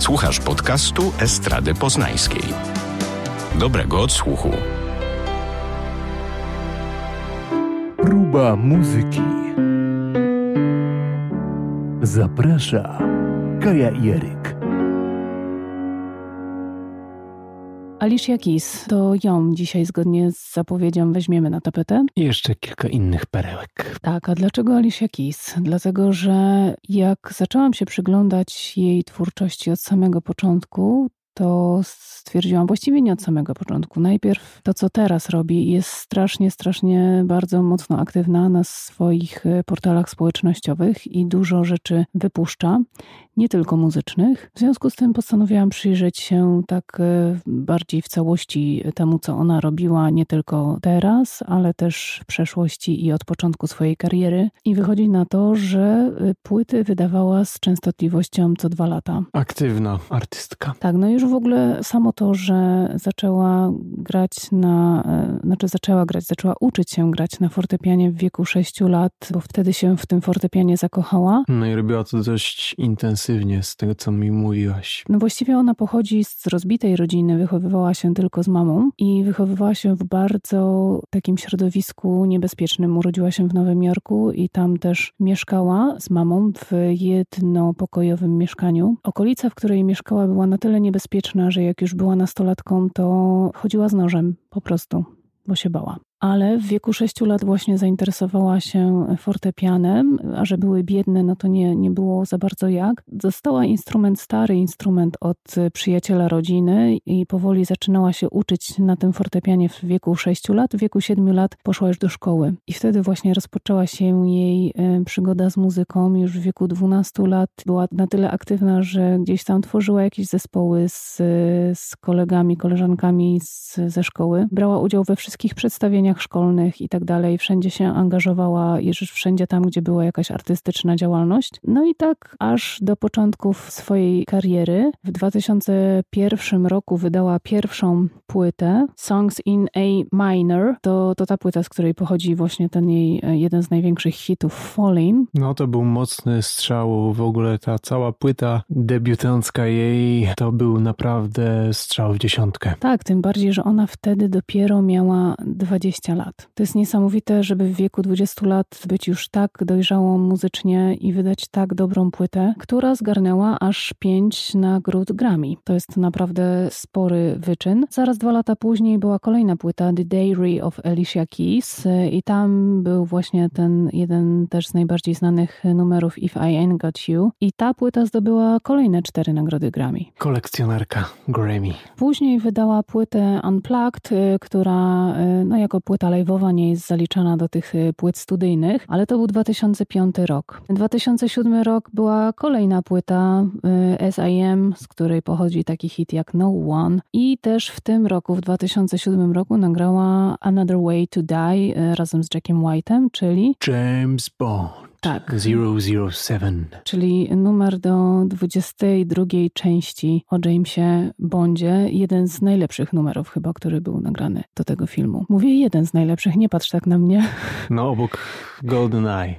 Słuchasz podcastu Estrady Poznańskiej. Dobrego odsłuchu. Próba muzyki. Zaprasza Kaja Jeryk. Alicia Keys, to ją dzisiaj zgodnie z zapowiedzią weźmiemy na tapetę. I jeszcze kilka innych perełek. Tak, a dlaczego Alicia Keys? Dlatego, że jak zaczęłam się przyglądać jej twórczości od samego początku, to stwierdziłam właściwie nie od samego początku. Najpierw to, co teraz robi, jest strasznie, strasznie bardzo mocno aktywna na swoich e, portalach społecznościowych i dużo rzeczy wypuszcza, nie tylko muzycznych. W związku z tym postanowiłam przyjrzeć się tak e, bardziej w całości temu, co ona robiła, nie tylko teraz, ale też w przeszłości i od początku swojej kariery. I wychodzi na to, że e, płyty wydawała z częstotliwością co dwa lata. Aktywna artystka. Tak, no już w ogóle samo to, że zaczęła grać na, e, znaczy zaczęła grać, zaczęła uczyć się grać na fortepianie w wieku 6 lat, bo wtedy się w tym fortepianie zakochała. No i robiła to dość intensywnie z tego, co mi mówiłaś. No właściwie ona pochodzi z rozbitej rodziny, wychowywała się tylko z mamą i wychowywała się w bardzo takim środowisku niebezpiecznym. Urodziła się w Nowym Jorku i tam też mieszkała z mamą w jednopokojowym mieszkaniu. Okolica, w której mieszkała była na tyle niebezpieczna, że jak już była nastolatką, to chodziła z nożem po prostu, bo się bała ale w wieku 6 lat właśnie zainteresowała się fortepianem, a że były biedne, no to nie, nie było za bardzo jak. Dostała instrument, stary instrument od przyjaciela rodziny i powoli zaczynała się uczyć na tym fortepianie w wieku 6 lat. W wieku 7 lat poszła już do szkoły i wtedy właśnie rozpoczęła się jej e, przygoda z muzyką. Już w wieku 12 lat była na tyle aktywna, że gdzieś tam tworzyła jakieś zespoły z, z kolegami, koleżankami z, ze szkoły. Brała udział we wszystkich przedstawieniach szkolnych i tak dalej. Wszędzie się angażowała, już wszędzie tam, gdzie była jakaś artystyczna działalność. No i tak aż do początków swojej kariery. W 2001 roku wydała pierwszą płytę Songs in A Minor. To, to ta płyta, z której pochodzi właśnie ten jej e, jeden z największych hitów Falling. No to był mocny strzał. W ogóle ta cała płyta debiutancka jej to był naprawdę strzał w dziesiątkę. Tak, tym bardziej, że ona wtedy dopiero miała 20 20 lat. To jest niesamowite, żeby w wieku 20 lat być już tak dojrzałą muzycznie i wydać tak dobrą płytę, która zgarnęła aż 5 nagród Grammy. To jest naprawdę spory wyczyn. Zaraz dwa lata później była kolejna płyta The Diary of Alicia Keys i tam był właśnie ten jeden też z najbardziej znanych numerów If I Ain't Got You i ta płyta zdobyła kolejne cztery nagrody Grammy. Kolekcjonerka Grammy. Później wydała płytę Unplugged, y, która y, no jako płyta live'owa nie jest zaliczana do tych y, płyt studyjnych, ale to był 2005 rok. 2007 rok była kolejna płyta y, S.I.M., z której pochodzi taki hit jak No One i też w tym roku, w 2007 roku nagrała Another Way to Die y, razem z Jackiem White'em, czyli James Bond. Tak. 007. Czyli numer do 22 części o Jamesie Bondzie. Jeden z najlepszych numerów chyba, który był nagrany do tego filmu. Mówię jeden z najlepszych, nie patrz tak na mnie. No obok GoldenEye.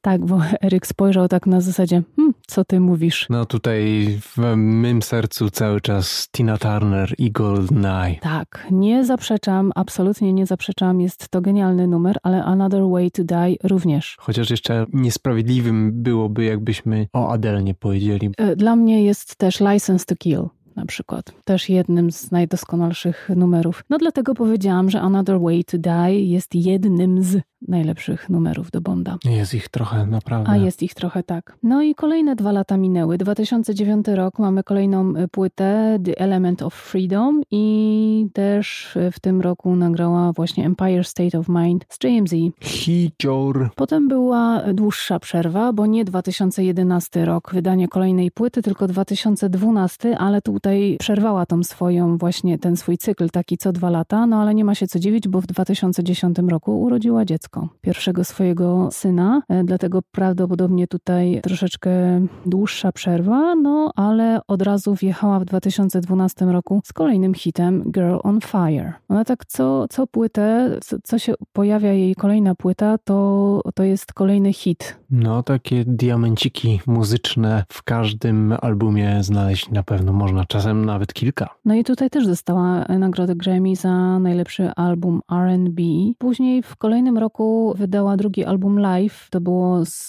Tak, bo Eryk spojrzał tak na zasadzie, hm, co ty mówisz? No tutaj w mym sercu cały czas Tina Turner i GoldenEye. Tak, nie zaprzeczam, absolutnie nie zaprzeczam. Jest to genialny numer, ale Another Way to Die również. Chociaż jeszcze niesprawiedliwym byłoby, jakbyśmy o Adele nie powiedzieli. E, dla mnie jest też License to Kill na przykład. Też jednym z najdoskonalszych numerów. No dlatego powiedziałam, że Another Way to Die jest jednym z najlepszych numerów do Bonda. Jest ich trochę, naprawdę. A jest ich trochę, tak. No i kolejne dwa lata minęły. 2009 rok mamy kolejną y, płytę The Element of Freedom i też w tym roku nagrała właśnie Empire State of Mind z JMZ. Hicior. Potem była dłuższa przerwa, bo nie 2011 rok wydanie kolejnej płyty, tylko 2012, ale tutaj przerwała tą swoją właśnie ten swój cykl taki co dwa lata, no ale nie ma się co dziwić, bo w 2010 roku urodziła dziecko pierwszego swojego syna, e, dlatego prawdopodobnie tutaj troszeczkę dłuższa przerwa, no ale od razu wjechała w 2012 roku z kolejnym hitem Girl on Fire. Ona tak co, co płytę, co, co się pojawia jej kolejna płyta, to, to jest kolejny hit No, takie diamenciki muzyczne w każdym albumie znaleźć na pewno można, czasem nawet kilka. No i tutaj też dostała nagrodę Grammy za najlepszy album R&B. Później w kolejnym roku wydała drugi album live, to było z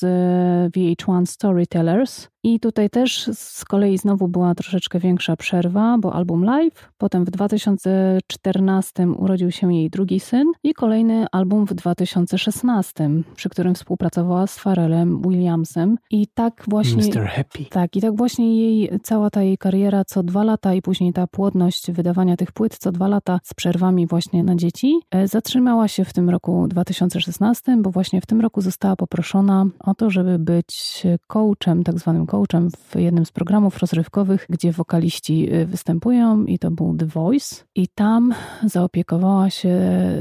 VH1 Storytellers. I tutaj też z kolei znowu była troszeczkę większa przerwa, bo album live, potem w 2014 urodził się jej drugi syn i kolejny album w 2016, przy którym współpracowała z Pharrellem Williamsem. I tak właśnie... Mr. Happy. Tak, i tak właśnie jej, cała ta jej kariera co dwa lata i później ta płodność wydawania tych płyt co dwa lata z przerwami właśnie na dzieci e, zatrzymała się w tym roku 2016, bo właśnie w tym roku została poproszona o to, żeby być coachem, tak zwanym coachem w jednym z programów rozrywkowych, gdzie wokaliści y, występują i to był The Voice. I tam zaopiekowała się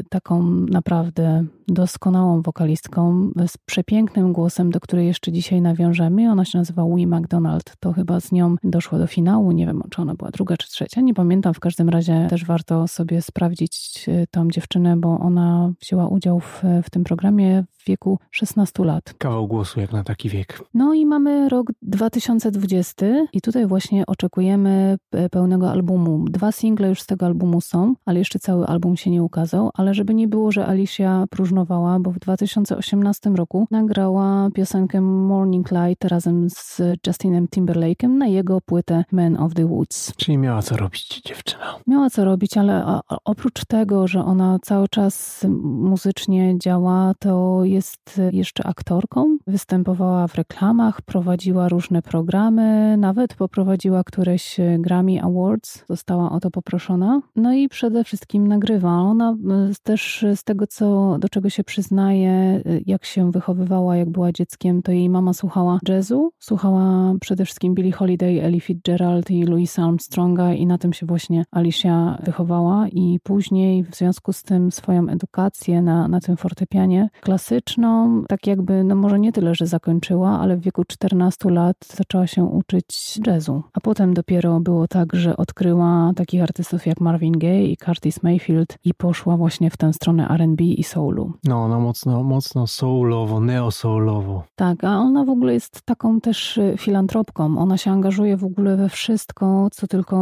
taką naprawdę doskonałą wokalistką z przepięknym głosem, do której jeszcze dzisiaj nawiążemy. Ona się nazywa Wee McDonald. To chyba z nią doszło do finału. Nie wiem, czy ona była druga czy trzecia. Nie pamiętam. W każdym razie też warto sobie sprawdzić y, tą dziewczynę, bo ona wzięła udział w, w tym programie w wieku 16 lat. Kawał głosu jak na taki wiek. No i mamy rok 2020 i tutaj właśnie oczekujemy pełnego albumu. Dwa single już z tego albumu są, ale jeszcze cały album się nie ukazał, ale żeby nie było, że Alicia bo w 2018 roku nagrała piosenkę Morning Light razem z Justinem Timberlake'em na jego płytę Man of the Woods. Czyli miała co robić dziewczyna. Miała co robić, ale oprócz tego, że ona cały czas muzycznie działa, to jest jeszcze aktorką. Występowała w reklamach, prowadziła różne programy, nawet poprowadziła któreś Grammy Awards, została o to poproszona. No i przede wszystkim nagrywa. Ona e, też z tego, co, do czego się przyznaje, e, jak się wychowywała, jak była dzieckiem, to jej mama słuchała jazzu, słuchała przede wszystkim Billie Holiday, Ellie Fitzgerald i Louisa Armstronga i na tym się właśnie Alicia wychowała i później w związku z tym swoją edukację na, na tym fortepianie klasyczną, tak jakby, no może nie tyle, że zakończyła, ale w wieku 14 lat zaczęła się uczyć jazzu. A potem dopiero było tak, że odkryła takich artystów jak Marvin Gaye i Curtis Mayfield i poszła właśnie w tę stronę R&B i soulu. No, ona mocno, mocno soulowo, neo-soulowo. Tak, a ona w ogóle jest taką też y, filantropką. Ona się angażuje w ogóle we wszystko, co tylko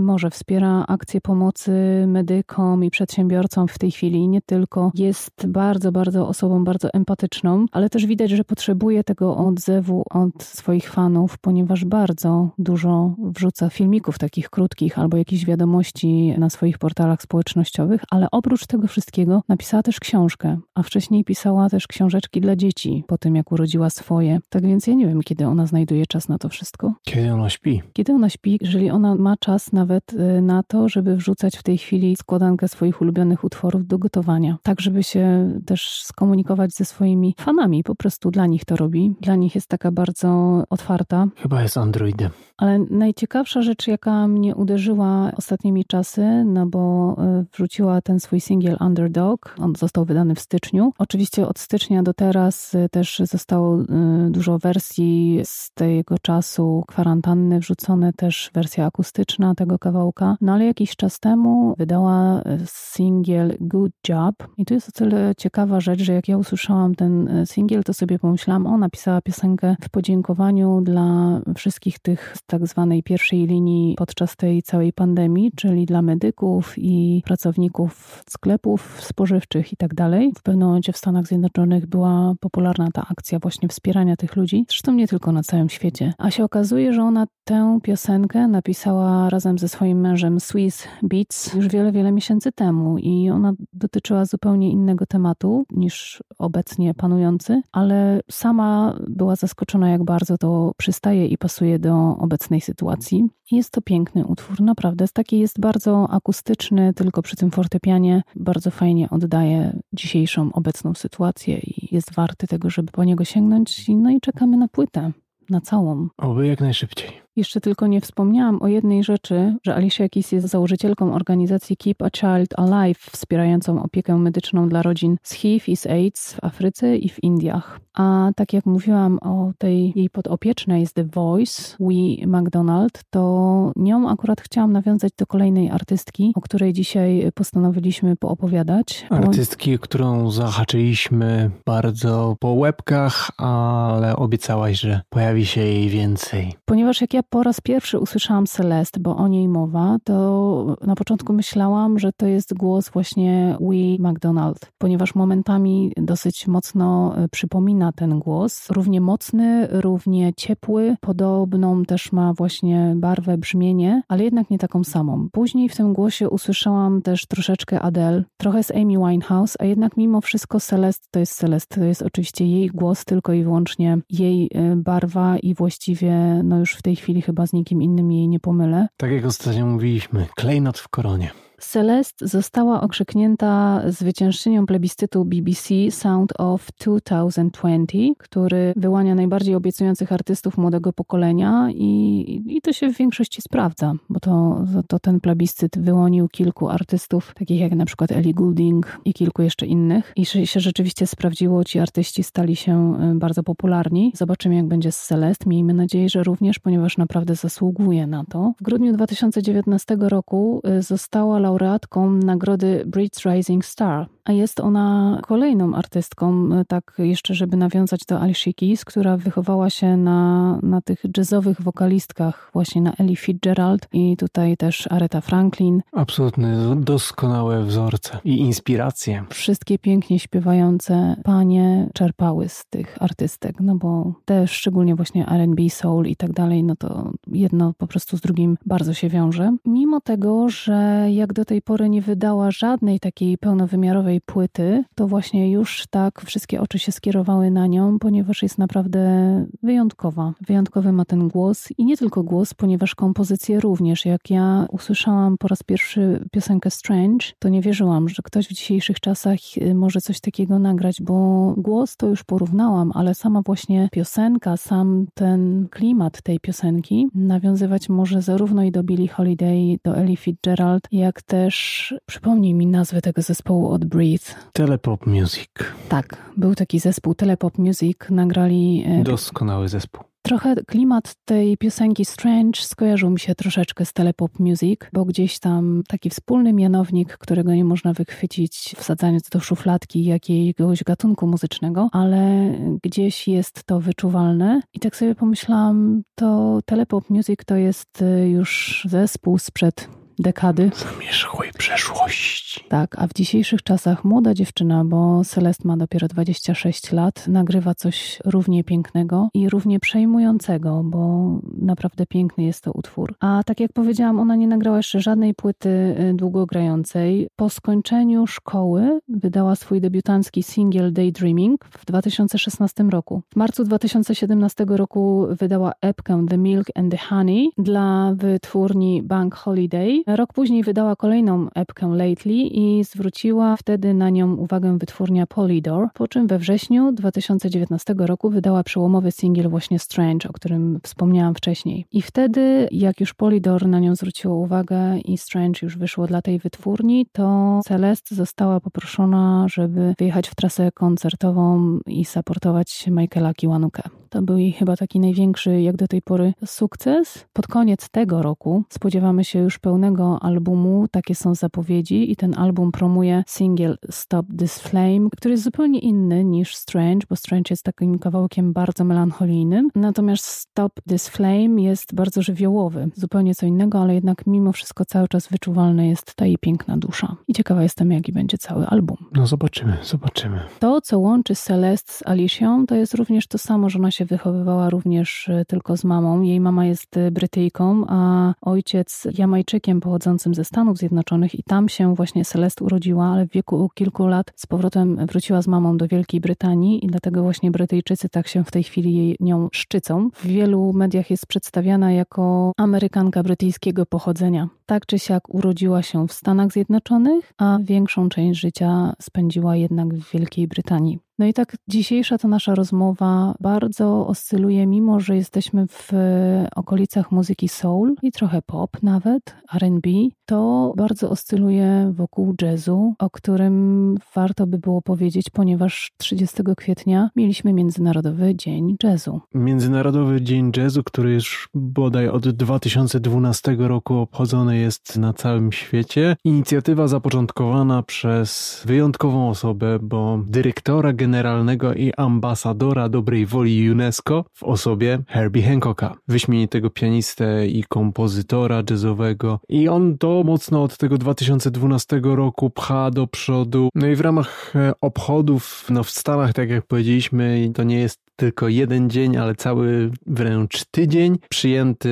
może. Wspiera akcje pomocy medykom i przedsiębiorcom w tej chwili. Nie tylko jest bardzo, bardzo osobą bardzo empatyczną, ale też widać, że potrzebuje tego odzewu od swoich fanów, ponieważ bardzo dużo wrzuca filmików takich krótkich albo jakichś wiadomości na swoich portalach społecznościowych, ale oprócz tego wszystkiego napisała też książkę, a wcześniej pisała też książeczki dla dzieci po tym, jak urodziła swoje. Tak więc ja nie wiem, kiedy ona znajduje czas na to wszystko. Kiedy ona śpi? Kiedy ona śpi, jeżeli ona ma czas nawet y, na to, żeby wrzucać w tej chwili składankę swoich ulubionych utworów do gotowania, tak żeby się też skomunikować ze swoimi fanami, po prostu dla nich to robi. Dla nich jest taka bardzo otwarta. Chyba jest androidem. Ale najciekawsza rzecz, jaka mnie uderzyła ostatnimi czasy, no bo y, wrzuciła ten swój singiel Underdog. On został wydany w styczniu. Oczywiście od stycznia do teraz y, też zostało y, dużo wersji z tego czasu kwarantanny wrzucone, też wersja akustyczna tego kawałka. No ale jakiś czas temu wydała singiel Good Job. I tu jest o tyle ciekawa rzecz, że jak ja usłyszałam ten singiel, to sobie pomyślałam, o napisała piosenkę w podziękowaniu dla wszystkich tych tak zwanej pierwszej linii podczas tej całej pandemii, czyli dla medyków i pracowników sklepów spożywczych i tak dalej. W pewnym momencie w Stanach Zjednoczonych była popularna ta akcja właśnie wspierania tych ludzi, zresztą nie tylko na całym świecie. A się okazuje, że ona tę piosenkę napisała razem ze swoim mężem Swiss Beats już wiele, wiele miesięcy temu i ona dotyczyła zupełnie innego tematu niż obecnie panujący, ale sama była zaskoczona, jak bardzo to przystaje i pasuje do obecnej sytuacji. Jest to piękny utwór, naprawdę. Taki jest bardzo akustyczny, tylko przy tym fortepianie bardzo fajnie oddaje dzisiejszą obecną sytuację i jest warty tego, żeby po niego sięgnąć. No i czekamy na płytę, na całą. Oby jak najszybciej. Jeszcze tylko nie wspomniałam o jednej rzeczy, że Alicia Keys jest założycielką organizacji Keep a Child Alive, wspierającą opiekę medyczną dla rodzin z HIV i z AIDS w Afryce i w Indiach. A tak jak mówiłam o tej jej podopiecznej z The Voice, We McDonald, to nią akurat chciałam nawiązać do kolejnej artystki, o której dzisiaj postanowiliśmy poopowiadać. Artystki, którą zahaczyliśmy bardzo po łebkach, ale obiecałaś, że pojawi się jej więcej. Ponieważ jak ja po raz pierwszy usłyszałam Celeste, bo o niej mowa, to na początku myślałam, że to jest głos właśnie We McDonald, ponieważ momentami dosyć mocno e, przypomina ten głos. Równie mocny, równie ciepły, podobną też ma właśnie barwę, brzmienie, ale jednak nie taką samą. Później w tym głosie usłyszałam też troszeczkę Adele, trochę z Amy Winehouse, a jednak mimo wszystko Celeste to jest Celeste. To jest oczywiście jej głos, tylko i wyłącznie jej e, barwa i właściwie no już w tej chwili chyba z nikim innym jej nie pomylę. Tak jak ostatnio mówiliśmy, klejnot w koronie. Celeste została okrzyknięta zwyciężczynią plebiscytu BBC Sound of 2020, który wyłania najbardziej obiecujących artystów młodego pokolenia i, i to się w większości sprawdza, bo to, to ten plebiscyt wyłonił kilku artystów, takich jak na przykład Ellie Goulding i kilku jeszcze innych i się rzeczywiście sprawdziło, ci artyści stali się y, bardzo popularni. Zobaczymy jak będzie z Celeste, miejmy nadzieję, że również, ponieważ naprawdę zasługuje na to. W grudniu 2019 roku y, została laureatką nagrody Brits Rising Star, a jest ona kolejną artystką, e, tak jeszcze, żeby nawiązać do Alicia Keys, która wychowała się na, na tych jazzowych wokalistkach, właśnie na Ellie Fitzgerald i tutaj też Aretha Franklin. Absolutnie doskonałe wzorce i inspiracje. Wszystkie pięknie śpiewające panie czerpały z tych artystek, no bo te szczególnie właśnie R&B, soul i tak dalej, no to jedno po prostu z drugim bardzo się wiąże. Mimo tego, że jak do tej pory nie wydała żadnej takiej pełnowymiarowej płyty, to właśnie już tak wszystkie oczy się skierowały na nią, ponieważ jest naprawdę wyjątkowa. Wyjątkowy ma ten głos i nie tylko głos, ponieważ kompozycje również. Jak ja usłyszałam po raz pierwszy piosenkę Strange, to nie wierzyłam, że ktoś w dzisiejszych czasach y, może coś takiego nagrać, bo głos to już porównałam, ale sama właśnie piosenka, sam ten klimat tej piosenki nawiązywać może zarówno i do Billie Holiday, do Ellie Fitzgerald, jak też przypomnij mi nazwę tego zespołu od Breathe. Telepop Music. Tak, był taki zespół Telepop Music, nagrali... E, Doskonały zespół. Trochę klimat tej piosenki Strange skojarzył mi się troszeczkę z Telepop Music, bo gdzieś tam taki wspólny mianownik, którego nie można wychwycić wsadzając do szufladki jakiegoś gatunku muzycznego, ale gdzieś jest to wyczuwalne. I tak sobie pomyślałam, to Telepop Music to jest y, już zespół sprzed dekady. Zamierzchłej przeszłości. Tak, a w dzisiejszych czasach młoda dziewczyna, bo Celest ma dopiero 26 lat, nagrywa coś równie pięknego i równie przejmującego, bo naprawdę piękny jest to utwór. A tak jak powiedziałam, ona nie nagrała jeszcze żadnej płyty y, długogrającej. Po skończeniu szkoły wydała swój debiutancki singiel Daydreaming w 2016 roku. W marcu 2017 roku wydała epkę The Milk and the Honey dla wytwórni Bank Holiday, Rok później wydała kolejną epkę Lately i zwróciła wtedy na nią uwagę wytwórnia Polydor, po czym we wrześniu 2019 roku wydała przełomowy singiel właśnie Strange, o którym wspomniałam wcześniej. I wtedy, jak już Polydor na nią zwróciło uwagę i Strange już wyszło dla tej wytwórni, to Celeste została poproszona, żeby wyjechać w trasę koncertową i supportować Michaela Kiwanuke. To był jej chyba taki największy jak do tej pory sukces. Pod koniec tego roku spodziewamy się już pełnego albumu, takie są zapowiedzi i ten album promuje singiel Stop This Flame, który jest zupełnie inny niż Strange, bo Strange jest takim kawałkiem bardzo melancholijnym. Natomiast Stop This Flame jest bardzo żywiołowy, zupełnie co innego, ale jednak mimo wszystko cały czas wyczuwalna jest ta jej piękna dusza. I ciekawa jestem, jaki będzie cały album. No zobaczymy, zobaczymy. To, co łączy Celeste z Alicją, to jest również to samo, że ona się wychowywała również e, tylko z mamą. Jej mama jest e, Brytyjką, a ojciec Jamajczykiem pochodzącym ze Stanów Zjednoczonych i tam się właśnie Celeste urodziła, ale w wieku kilku lat z powrotem wróciła z mamą do Wielkiej Brytanii i dlatego właśnie Brytyjczycy tak się w tej chwili jej nią szczycą. W wielu mediach jest przedstawiana jako Amerykanka brytyjskiego pochodzenia. Tak czy siak urodziła się w Stanach Zjednoczonych, a większą część życia spędziła jednak w Wielkiej Brytanii. No i tak dzisiejsza ta nasza rozmowa bardzo oscyluje, mimo że jesteśmy w okolicach muzyki soul i trochę pop nawet, R&B, to bardzo oscyluje wokół jazzu, o którym warto by było powiedzieć, ponieważ 30 kwietnia mieliśmy Międzynarodowy Dzień Jazzu. Międzynarodowy Dzień Jazzu, który już bodaj od 2012 roku obchodzony jest na całym świecie. Inicjatywa zapoczątkowana przez wyjątkową osobę, bo dyrektora generalnego i ambasadora dobrej woli UNESCO w osobie Herbie Hancocka, wyśmienitego pianistę i kompozytora jazzowego. I on to mocno od tego 2012 roku pcha do przodu. No i w ramach e, obchodów no w Stanach, tak jak powiedzieliśmy, to nie jest tylko jeden dzień, ale cały wręcz tydzień. Przyjęty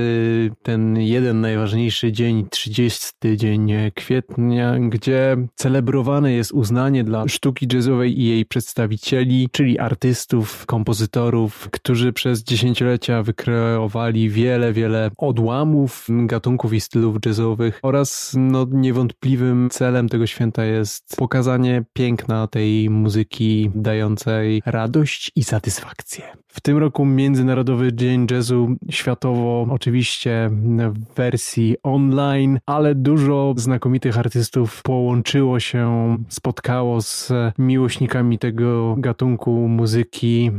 ten jeden najważniejszy dzień, 30 dzień kwietnia, gdzie celebrowane jest uznanie dla sztuki jazzowej i jej przedstawicieli, czyli artystów, kompozytorów, którzy przez dziesięciolecia wykreowali wiele, wiele odłamów, gatunków i stylów jazzowych oraz no, niewątpliwym celem tego święta jest pokazanie piękna tej muzyki dającej radość i satysfakcję. W tym roku Międzynarodowy Dzień Jazzu światowo, oczywiście w wersji online, ale dużo znakomitych artystów połączyło się, spotkało z miłośnikami tego gatunku muzyki.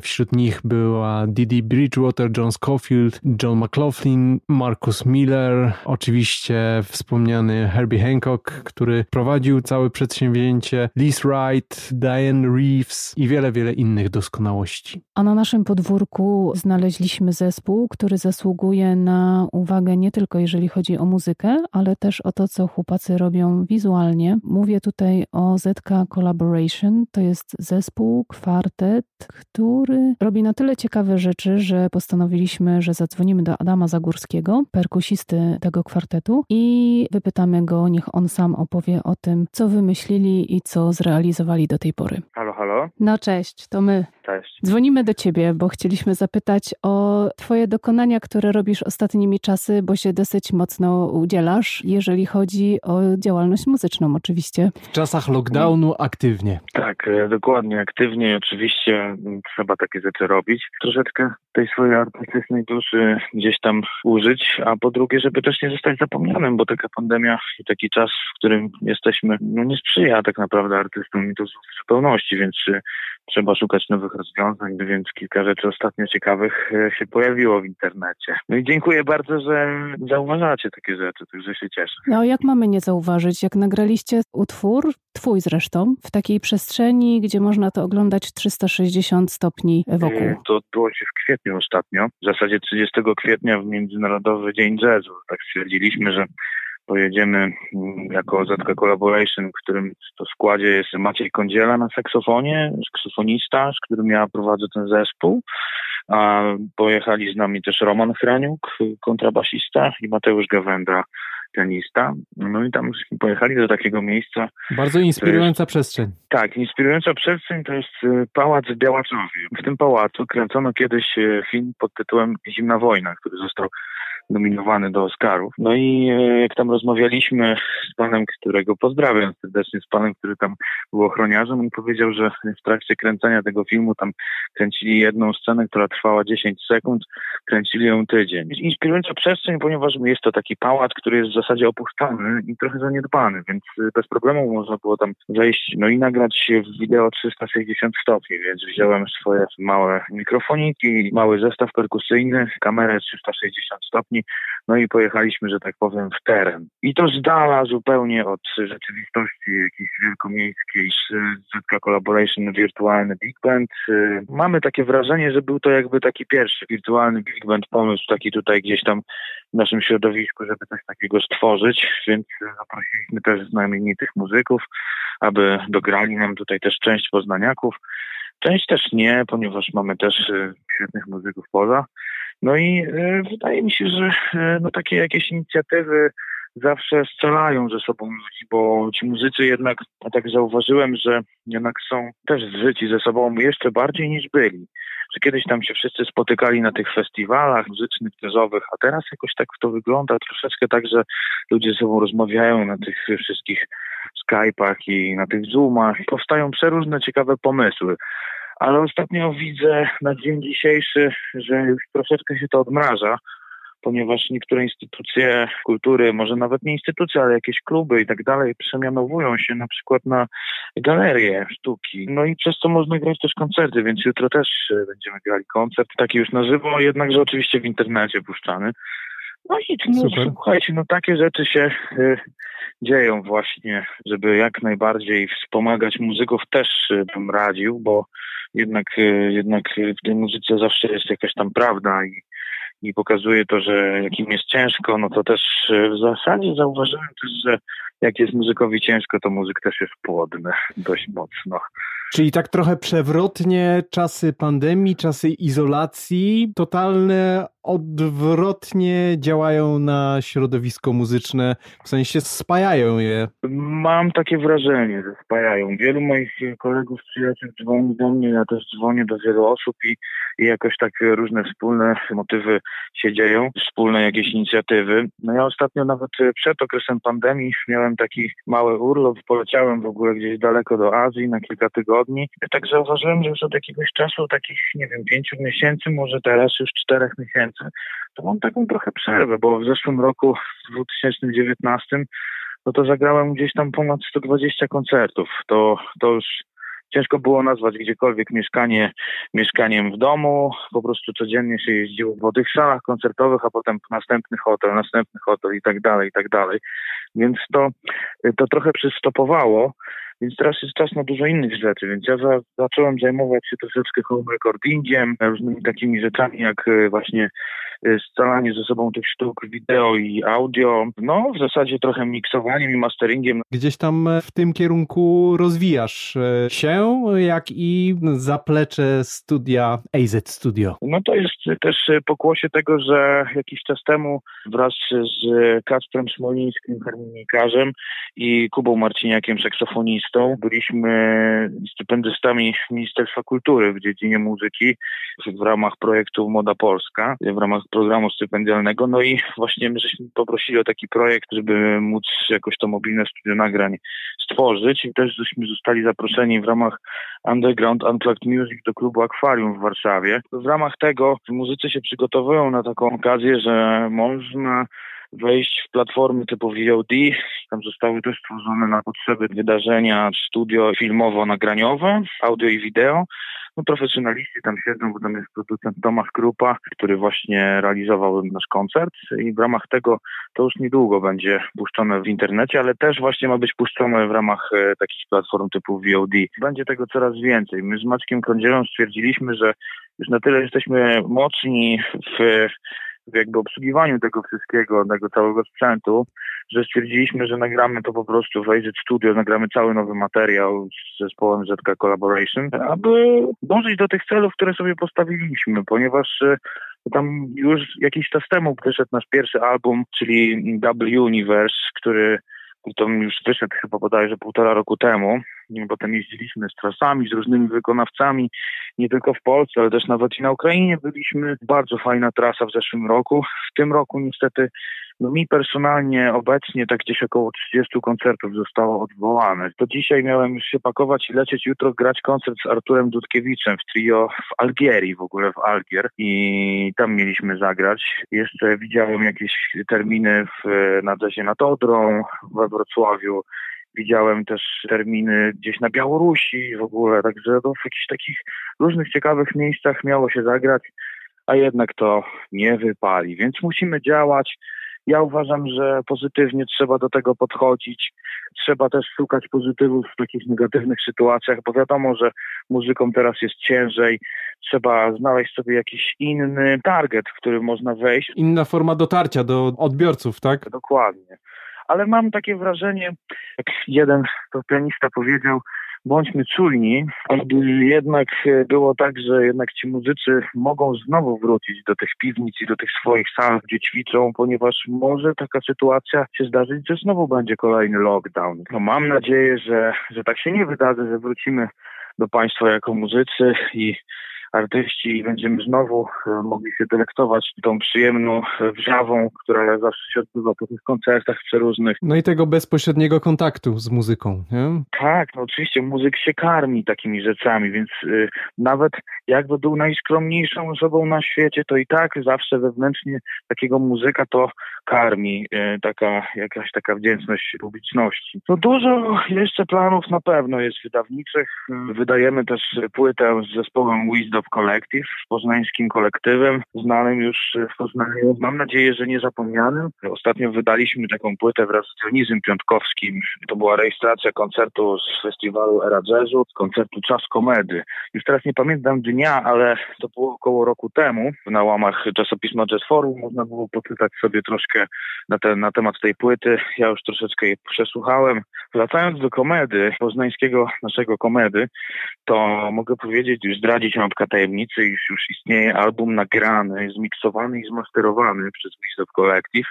Wśród nich była Didi Bridgewater, John Scofield, John McLaughlin, Marcus Miller, oczywiście wspomniany Herbie Hancock, który prowadził całe przedsięwzięcie, Liz Wright, Diane Reeves i wiele, wiele innych doskonałości. A na naszym podwórku znaleźliśmy zespół, który zasługuje na uwagę nie tylko jeżeli chodzi o muzykę, ale też o to, co chłopacy robią wizualnie. Mówię tutaj o ZK Collaboration. To jest zespół, kwartet, który robi na tyle ciekawe rzeczy, że postanowiliśmy, że zadzwonimy do Adama Zagórskiego, perkusisty tego kwartetu i wypytamy go, niech on sam opowie o tym, co wymyślili i co zrealizowali do tej pory. Halo, halo. No cześć, to my. Cześć. Dzwonimy do Ciebie, bo chcieliśmy zapytać o Twoje dokonania, które robisz ostatnimi czasy, bo się dosyć mocno udzielasz, jeżeli chodzi o działalność muzyczną, oczywiście. W czasach lockdownu aktywnie. Tak, e, dokładnie, aktywnie i oczywiście trzeba takie rzeczy robić. Troszeczkę tej swojej artystycznej duszy gdzieś tam użyć, a po drugie, żeby też nie zostać zapomnianym, bo taka pandemia i taki czas, w którym jesteśmy, no nie sprzyja tak naprawdę artystom i to w zupełności, więc trzeba szukać nowych rozwiązań, więc kilka rzeczy ostatnio ciekawych e, się pojawiło w internecie. No i dziękuję bardzo, że zauważacie takie rzeczy, także się cieszę. No jak mamy nie zauważyć, jak nagraliście utwór, twój zresztą, w takiej przestrzeni, gdzie można to oglądać 360 stopni wokół? E, to odbyło się w kwietniu ostatnio, w zasadzie 30 kwietnia w Międzynarodowy Dzień Jazzu. Tak stwierdziliśmy, że pojedziemy mm, jako ZK Collaboration, w którym to składzie jest Maciej Kądziela na saksofonie, saksofonista, z którym ja prowadzę ten zespół. A pojechali z nami też Roman Hraniuk, kontrabasista i Mateusz Gawenda, pianista. No i tam pojechali do takiego miejsca. Bardzo inspirująca jest, przestrzeń. Tak, inspirująca przestrzeń to jest y, pałac w Białaczowie. W tym pałacu kręcono kiedyś y, film pod tytułem Zimna wojna, który został nominowany do Oscarów. No i e, jak tam rozmawialiśmy z panem, którego pozdrawiam serdecznie, z panem, który tam był ochroniarzem, on powiedział, że w trakcie kręcenia tego filmu tam kręcili jedną scenę, która trwała 10 sekund, kręcili ją tydzień. Inspirująca przestrzeń, ponieważ jest to taki pałac, który jest w zasadzie opuszczony i trochę zaniedbany, więc bez problemu można było tam wejść, no i nagrać w wideo 360 stopni, więc wziąłem swoje małe mikrofoniki, mały zestaw perkusyjny, kamerę 360 stopni, no i pojechaliśmy, że tak powiem, w teren. I to z dala zupełnie od rzeczywistości jakiejś wielkomiejskiej, ZK Collaboration wirtualny Big Band. Mamy takie wrażenie, że był to jakby taki pierwszy wirtualny Big Band pomysł, taki tutaj gdzieś tam w naszym środowisku, żeby coś takiego stworzyć, więc zaprosiliśmy też znamienitych muzyków, aby dograli nam tutaj też część poznaniaków. Część też nie, ponieważ mamy też y, świetnych muzyków poza. No i e, wydaje mi się, że e, no, takie jakieś inicjatywy zawsze scalają ze sobą ludzi, bo ci muzycy jednak, ja tak zauważyłem, że jednak są też zżyci ze sobą jeszcze bardziej niż byli. Że kiedyś tam się wszyscy spotykali na tych festiwalach muzycznych, jazzowych, a teraz jakoś tak to wygląda troszeczkę tak, że ludzie ze sobą rozmawiają na tych wszystkich Skype'ach i na tych Zoomach. Powstają przeróżne ciekawe pomysły. Ale ostatnio widzę na dzień dzisiejszy, że już troszeczkę się to odmraża ponieważ niektóre instytucje kultury, może nawet nie instytucje, ale jakieś kluby i tak dalej, przemianowują się na przykład na galerie sztuki. No i przez to można grać też koncerty, więc jutro też będziemy grali koncert, taki już na żywo, jednakże oczywiście w internecie puszczany. No i no, słuchajcie, no takie rzeczy się y, dzieją właśnie, żeby jak najbardziej wspomagać muzyków też y, bym radził, bo jednak, y, jednak w tej muzyce zawsze jest jakaś tam prawda i i pokazuje to, że jakim jest ciężko, no to też e, w zasadzie zauważyłem też, że jak jest muzykowi ciężko, to muzyk też jest płodny dość mocno. Czyli tak trochę przewrotnie czasy pandemii, czasy izolacji, totalne odwrotnie działają na środowisko muzyczne, w sensie spajają je. Mam takie wrażenie, że spajają. Wielu moich kolegów, przyjaciół dzwoni do mnie, ja też dzwonię do wielu osób i, i jakoś tak różne wspólne motywy się dzieją, wspólne jakieś inicjatywy. No ja ostatnio nawet przed okresem pandemii miałem taki mały urlop, poleciałem w ogóle gdzieś daleko do Azji na kilka tygodni. Tak zauważyłem, że już od jakiegoś czasu, takich, nie wiem, pięciu miesięcy, może teraz już czterech miesięcy, to mam taką trochę przerwę, bo w zeszłym roku, w 2019, no to zagrałem gdzieś tam ponad 120 koncertów. To, to już ciężko było nazwać gdziekolwiek mieszkanie mieszkaniem w domu. Po prostu codziennie się jeździło po tych salach koncertowych, a potem następny hotel, następny hotel i tak dalej, i tak dalej. Więc to, to trochę przystopowało. Więc teraz jest czas na dużo innych rzeczy, więc ja za, zacząłem zajmować się troszeczkę home recordingiem, różnymi takimi rzeczami jak e, właśnie e, scalanie ze sobą tych sztuk wideo i audio, no w zasadzie trochę miksowaniem i masteringiem. Gdzieś tam w tym kierunku rozwijasz e, się, jak i zaplecze studia AZ Studio. No to jest też pokłosie tego, że jakiś czas temu wraz z Kacprem Smolińskim, harmonikarzem i Kubą Marciniakiem, saksofonistą, byliśmy stypendystami Ministerstwa Kultury w dziedzinie muzyki w ramach projektu Moda Polska, w ramach programu stypendialnego. No i właśnie my żeśmy poprosili o taki projekt, żeby móc jakoś to mobilne studio nagrań stworzyć i też żeśmy zostali zaproszeni w ramach Underground Unplugged Music do klubu Akwarium w Warszawie. W ramach tego muzycy się przygotowują na taką okazję, że można wejść w platformy typu VOD. Tam zostały też stworzone na potrzeby wydarzenia studio filmowo-nagraniowe, audio i wideo. No profesjonaliści tam siedzą, bo tam jest producent Tomasz Krupa, który właśnie realizował nasz koncert i w ramach tego to już niedługo będzie puszczone w internecie, ale też właśnie ma być puszczone w ramach e, takich platform typu VOD. Będzie tego coraz więcej. My z Maćkiem Kądzielą stwierdziliśmy, że już na tyle jesteśmy mocni w jakby obsługiwaniu tego wszystkiego, tego całego sprzętu, że stwierdziliśmy, że nagramy to po prostu w Aged Studio, nagramy cały nowy materiał z zespołem ZK Collaboration, aby dążyć do tych celów, które sobie postawiliśmy, ponieważ e, tam już jakiś czas temu wyszedł nasz pierwszy album, czyli W Universe, który to już wyszedł chyba bodajże półtora roku temu. Potem jeździliśmy z trasami, z różnymi wykonawcami, nie tylko w Polsce, ale też nawet i na Ukrainie byliśmy. Bardzo fajna trasa w zeszłym roku. W tym roku niestety no mi personalnie obecnie tak gdzieś około 30 koncertów zostało odwołane. To dzisiaj miałem już się pakować i lecieć jutro grać koncert z Arturem Dudkiewiczem w trio w Algierii, w ogóle w Algier i tam mieliśmy zagrać. Jeszcze widziałem jakieś terminy w, na Jazzie nad Odrą we Wrocławiu. Widziałem też terminy gdzieś na Białorusi w ogóle, także no, w jakichś takich różnych ciekawych miejscach miało się zagrać, a jednak to nie wypali, więc musimy działać. Ja uważam, że pozytywnie trzeba do tego podchodzić. Trzeba też szukać pozytywów w takich negatywnych sytuacjach, bo wiadomo, że muzykom teraz jest ciężej. Trzeba znaleźć sobie jakiś inny target, w który można wejść. Inna forma dotarcia do odbiorców, tak? Dokładnie. Ale mam takie wrażenie, jak jeden to pianista powiedział, bądźmy czujni, aby jednak e, było tak, że jednak ci muzycy mogą znowu wrócić do tych piwnic i do tych swoich sal, gdzie ćwiczą, ponieważ może taka sytuacja się zdarzyć, że znowu będzie kolejny lockdown. No mam nadzieję, że, że tak się nie wydarzy, że wrócimy do państwa jako muzycy i artyści i będziemy znowu e, mogli się delektować tą przyjemną wrzawą, która zawsze się odbywa po tych koncertach przeróżnych. No i tego bezpośredniego kontaktu z muzyką, nie? Tak, no oczywiście muzyk się karmi takimi rzeczami, więc y, nawet jakby był najskromniejszą osobą na świecie, to i tak zawsze wewnętrznie takiego muzyka to karmi, y, taka jakaś taka wdzięczność publiczności. No dużo jeszcze planów na pewno jest wydawniczych. Wydajemy też płytę z zespołem Wisdom Collective, poznańskim kolektywem, znanym już w Poznaniu. Mam nadzieję, że niezapomnianym. Ostatnio wydaliśmy taką płytę wraz z Dionizem Piątkowskim. To była rejestracja koncertu z festiwalu Era Jazzu, z koncertu Czas Komedy. Już teraz nie pamiętam dnia, ale to było około roku temu. Na łamach czasopisma Jazz Forum można było poczytać sobie troszkę na, te, na temat tej płyty. Ja już troszeczkę jej przesłuchałem. Wracając do komedy, poznańskiego naszego komedy, to mogę powiedzieć, już zdradzić rąbka tajemnicy, iż już istnieje album nagrany, zmiksowany i zmasterowany przez Wisdom Collective,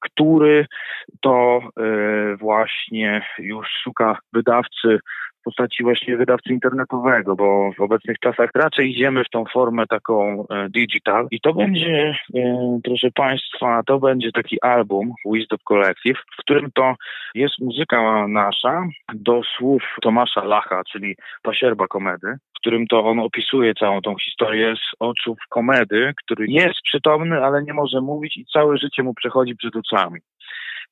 który to y, właśnie już szuka wydawcy w postaci właśnie wydawcy internetowego, bo w obecnych czasach raczej idziemy w tą formę taką e, digital i to będzie, e, proszę Państwa, to będzie taki album Wisdom Collective, w którym to jest muzyka nasza do słów Tomasza Lacha, czyli pasierba komedy, w którym to on opisuje całą tą historię z oczu komedy, który jest przytomny, ale nie może mówić i całe życie mu przechodzi przed oczami.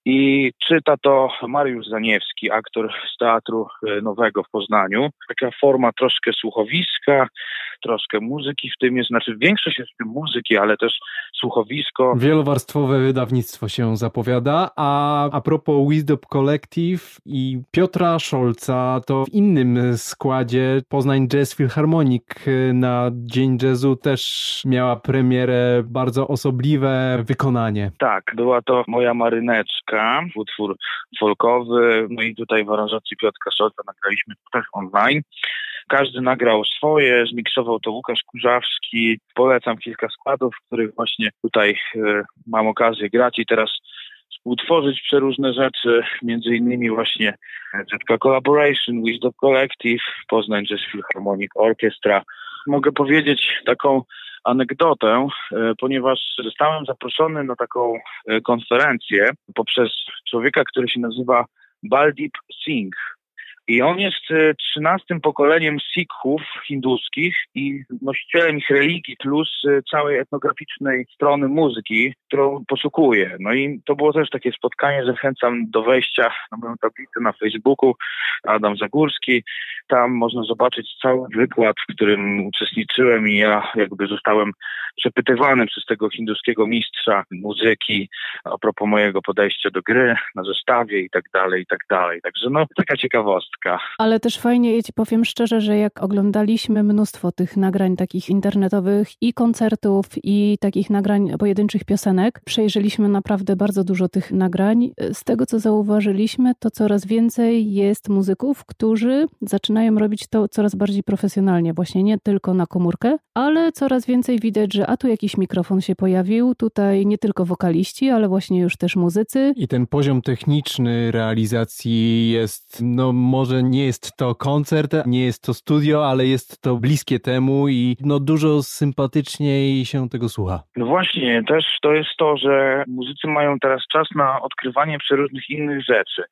I czyta to Mariusz Zaniewski, aktor z Teatru e, Nowego w Poznaniu. Taka forma troszkę słuchowiska, troszkę muzyki w tym jest, znaczy większość jest w tym muzyki, ale też słuchowisko. Wielowarstwowe wydawnictwo się zapowiada, a a propos Wisdom Collective i Piotra Szolca, to w innym składzie Poznań Jazz Philharmonic na Dzień Jazzu też miała premierę, bardzo osobliwe wykonanie. Tak, była to Moja Maryneczka, utwór folkowy, no i tutaj w aranżacji Piotra Szolca nagraliśmy też online. Każdy nagrał swoje, zmiksował to Łukasz Kurzawski. Polecam kilka składów, w których właśnie tutaj e, mam okazję grać i teraz współtworzyć przeróżne rzeczy, między innymi właśnie ZK Collaboration, Wisdom Collective, Poznań Jazz Philharmonic Orchestra. Mogę powiedzieć taką anegdotę, e, ponieważ zostałem zaproszony na taką e, konferencję poprzez człowieka, który się nazywa Baldip Singh. I on jest e, trzynastym pokoleniem Sikhów hinduskich i nosicielem ich religii plus e, całej etnograficznej strony muzyki, którą poszukuje. No i to było też takie spotkanie, zachęcam do wejścia na moją tablicę na Facebooku, Adam Zagórski. Tam można zobaczyć cały wykład, w którym uczestniczyłem i ja jakby zostałem przepytywany przez tego hinduskiego mistrza muzyki a propos mojego podejścia do gry na zestawie i tak dalej, i tak dalej. Także no, taka ciekawostka. Ale też fajnie, ja ci powiem szczerze, że jak oglądaliśmy mnóstwo tych nagrań takich internetowych i koncertów i takich nagrań pojedynczych piosenek, przejrzeliśmy naprawdę bardzo dużo tych nagrań. Z tego, co zauważyliśmy, to coraz więcej jest muzyków, którzy zaczynają robić to coraz bardziej profesjonalnie, właśnie nie tylko na komórkę, ale coraz więcej widać, że a tu jakiś mikrofon się pojawił, tutaj nie tylko wokaliści, ale właśnie już też muzycy. I ten poziom techniczny realizacji jest, no może nie jest to koncert, nie jest to studio, ale jest to bliskie temu i no dużo sympatyczniej się tego słucha. No właśnie, też to jest to, że muzycy mają teraz czas na odkrywanie przeróżnych innych rzeczy.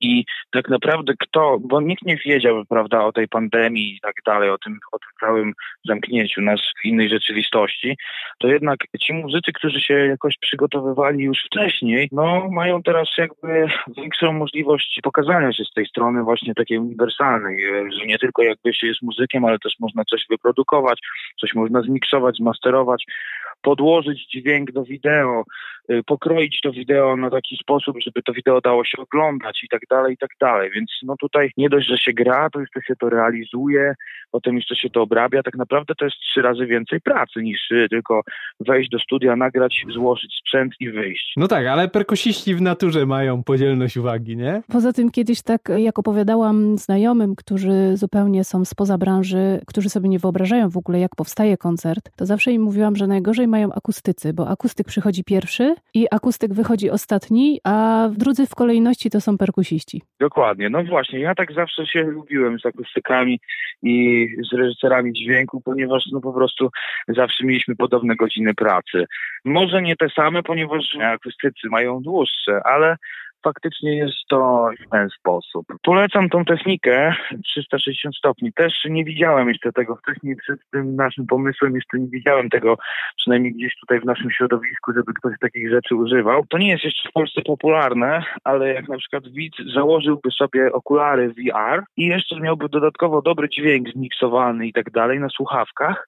I tak naprawdę kto, bo nikt nie wiedział, prawda, o tej pandemii i tak dalej, o tym, o tym całym zamknięciu nas w innej rzeczywistości, to jednak ci muzycy, którzy się jakoś przygotowywali już wcześniej, no mają teraz jakby większą możliwość pokazania się z tej strony właśnie takiej uniwersalnej, że nie tylko jakby się jest muzykiem, ale też można coś wyprodukować, coś można zmiksować, zmasterować, podłożyć dźwięk do wideo, y, pokroić to wideo na taki sposób, żeby to wideo dało się oglądać i tak dalej, i tak dalej. Więc no tutaj nie dość, że się gra, to jeszcze się to realizuje, potem jeszcze się to obrabia. Tak naprawdę to jest trzy razy więcej pracy niż y, tylko wejść do studia, nagrać, złożyć sprzęt i wyjść. No tak, ale perkusiści w naturze mają podzielność uwagi, nie? Poza tym kiedyś tak, jak opowiadałam znajomym, którzy zupełnie są spoza branży, którzy sobie nie wyobrażają w ogóle, jak powstaje koncert, to zawsze im mówiłam, że najgorzej mają akustycy, bo akustyk przychodzi pierwszy i akustyk wychodzi ostatni, a drudzy w kolejności to są perkusiści. Dokładnie. No właśnie, ja tak zawsze się lubiłem z akustykami i z reżyserami dźwięku, ponieważ no po prostu zawsze mieliśmy podobne godziny pracy. Może nie te same, ponieważ akustycy mają dłuższe, ale faktycznie jest to w ten sposób. Polecam tą technikę 360 stopni. Też nie widziałem jeszcze tego wcześniej przed tym naszym pomysłem, jeszcze nie widziałem tego przynajmniej gdzieś tutaj w naszym środowisku, żeby ktoś takich rzeczy używał. To nie jest jeszcze w Polsce popularne, ale jak na przykład widz założyłby sobie okulary VR i jeszcze miałby dodatkowo dobry dźwięk zmiksowany i tak dalej na słuchawkach,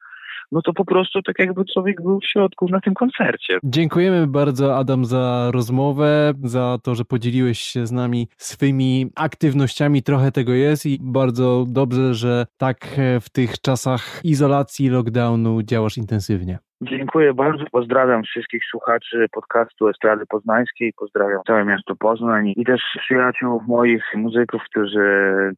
no to po prostu tak jakby człowiek był w środku na tym koncercie. Dziękujemy bardzo Adam za rozmowę, za to, że podzieliłeś się z nami swymi aktywnościami. Trochę tego jest i bardzo dobrze, że tak w tych czasach izolacji, lockdownu działasz intensywnie. Dziękuję bardzo. Pozdrawiam wszystkich słuchaczy podcastu Estrady Poznańskiej. Pozdrawiam całe miasto Poznań i też przyjaciół moich muzyków, którzy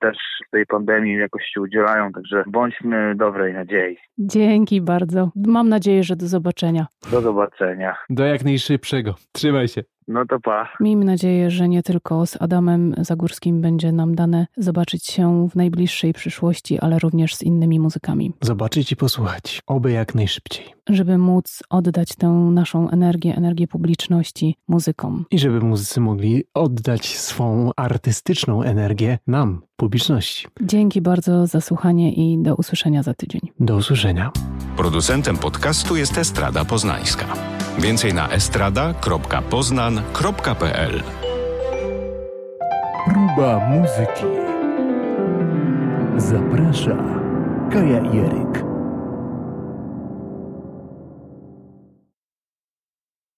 też w tej pandemii jakoś się udzielają. Także bądźmy dobrej nadziei. Dzięki bardzo. Mam nadzieję, że do zobaczenia. Do zobaczenia. Do jak najszybszego. Trzymaj się. No to pa. Miejmy nadzieję, że nie tylko z Adamem Zagórskim będzie nam dane zobaczyć się w najbliższej przyszłości, ale również z innymi muzykami. Zobaczyć i posłuchać. Oby jak najszybciej. Żeby móc oddać tę naszą energię, energię publiczności muzykom. I żeby muzycy mogli oddać swą artystyczną energię nam, publiczności. Dzięki bardzo za słuchanie i do usłyszenia za tydzień. Do usłyszenia. Producentem podcastu jest Estrada Poznańska. Więcej na estrada.poznan.pl Próba muzyki. Zaprasza Kaja Jeryk.